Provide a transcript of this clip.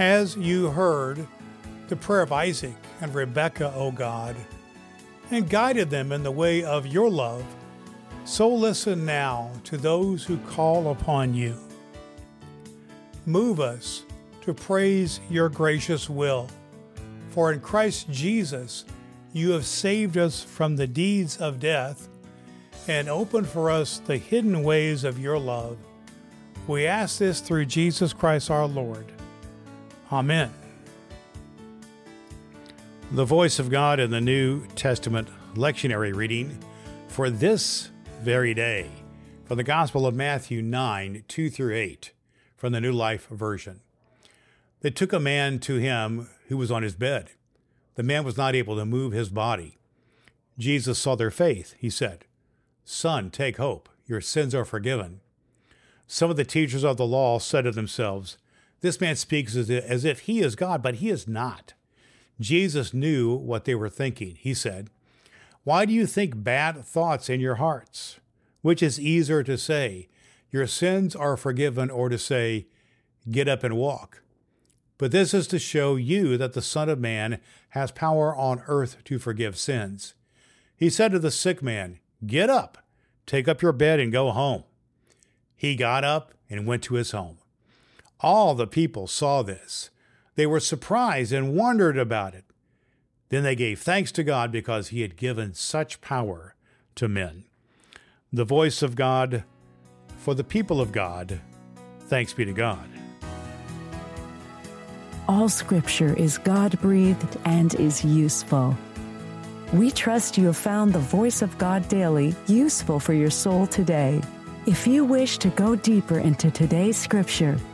As you heard the prayer of Isaac and Rebekah, O God, and guided them in the way of your love, so listen now to those who call upon you. Move us to praise your gracious will, for in Christ Jesus you have saved us from the deeds of death and opened for us the hidden ways of your love. We ask this through Jesus Christ our Lord. Amen. The voice of God in the New Testament lectionary reading for this very day from the Gospel of Matthew 9 2 through 8 from the New Life Version. They took a man to him who was on his bed. The man was not able to move his body. Jesus saw their faith. He said, Son, take hope. Your sins are forgiven. Some of the teachers of the law said to themselves, this man speaks as if he is God, but he is not. Jesus knew what they were thinking. He said, Why do you think bad thoughts in your hearts? Which is easier to say, Your sins are forgiven, or to say, Get up and walk? But this is to show you that the Son of Man has power on earth to forgive sins. He said to the sick man, Get up, take up your bed, and go home. He got up and went to his home. All the people saw this. They were surprised and wondered about it. Then they gave thanks to God because he had given such power to men. The voice of God for the people of God. Thanks be to God. All scripture is God breathed and is useful. We trust you have found the voice of God daily useful for your soul today. If you wish to go deeper into today's scripture,